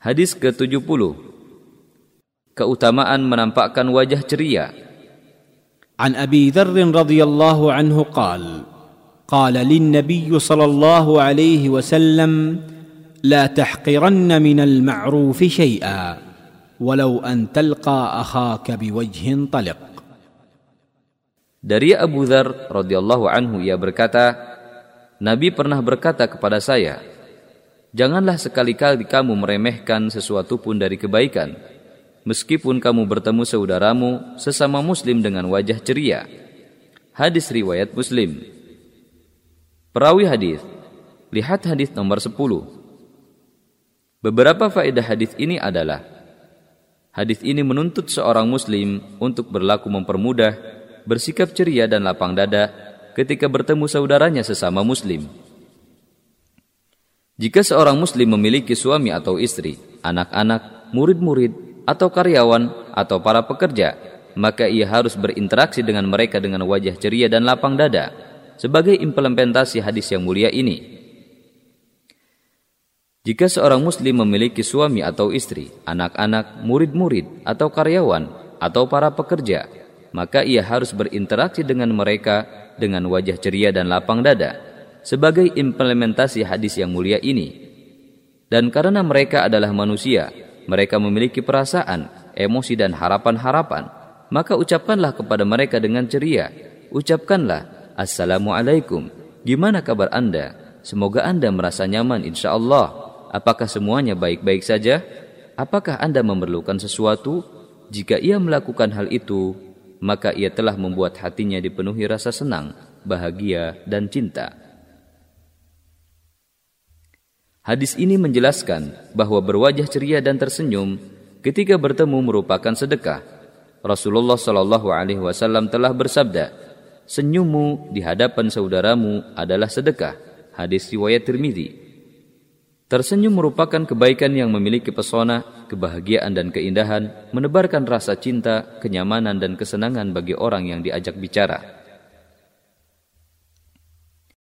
Hadis ke-70 Keutamaan menampakkan wajah ceria عن ابي ذر رضي الله عنه قال قال للنبي صلى الله عليه وسلم لا تحقرن من المعروف شيئا ولو ان تلقى اخاك بوجه طلق Dari Abu Dhar radhiyallahu anhu ia berkata, Nabi pernah berkata kepada saya, Janganlah sekali-kali kamu meremehkan sesuatu pun dari kebaikan, meskipun kamu bertemu saudaramu sesama muslim dengan wajah ceria. Hadis riwayat Muslim. Perawi hadis, lihat hadis nomor 10. Beberapa faedah hadis ini adalah Hadis ini menuntut seorang muslim untuk berlaku mempermudah, bersikap ceria dan lapang dada ketika bertemu saudaranya sesama muslim. Jika seorang muslim memiliki suami atau istri, anak-anak, murid-murid, atau karyawan, atau para pekerja, maka ia harus berinteraksi dengan mereka dengan wajah ceria dan lapang dada sebagai implementasi hadis yang mulia ini. Jika seorang muslim memiliki suami atau istri, anak-anak, murid-murid, atau karyawan, atau para pekerja, maka ia harus berinteraksi dengan mereka dengan wajah ceria dan lapang dada sebagai implementasi hadis yang mulia ini. Dan karena mereka adalah manusia, mereka memiliki perasaan, emosi dan harapan-harapan, maka ucapkanlah kepada mereka dengan ceria. Ucapkanlah, Assalamualaikum, gimana kabar Anda? Semoga Anda merasa nyaman insya Allah. Apakah semuanya baik-baik saja? Apakah Anda memerlukan sesuatu? Jika ia melakukan hal itu, maka ia telah membuat hatinya dipenuhi rasa senang, bahagia, dan cinta. Hadis ini menjelaskan bahwa berwajah ceria dan tersenyum ketika bertemu merupakan sedekah. Rasulullah Shallallahu Alaihi Wasallam telah bersabda, "Senyummu di hadapan saudaramu adalah sedekah." Hadis riwayat Tirmidzi. Tersenyum merupakan kebaikan yang memiliki pesona, kebahagiaan dan keindahan, menebarkan rasa cinta, kenyamanan dan kesenangan bagi orang yang diajak bicara.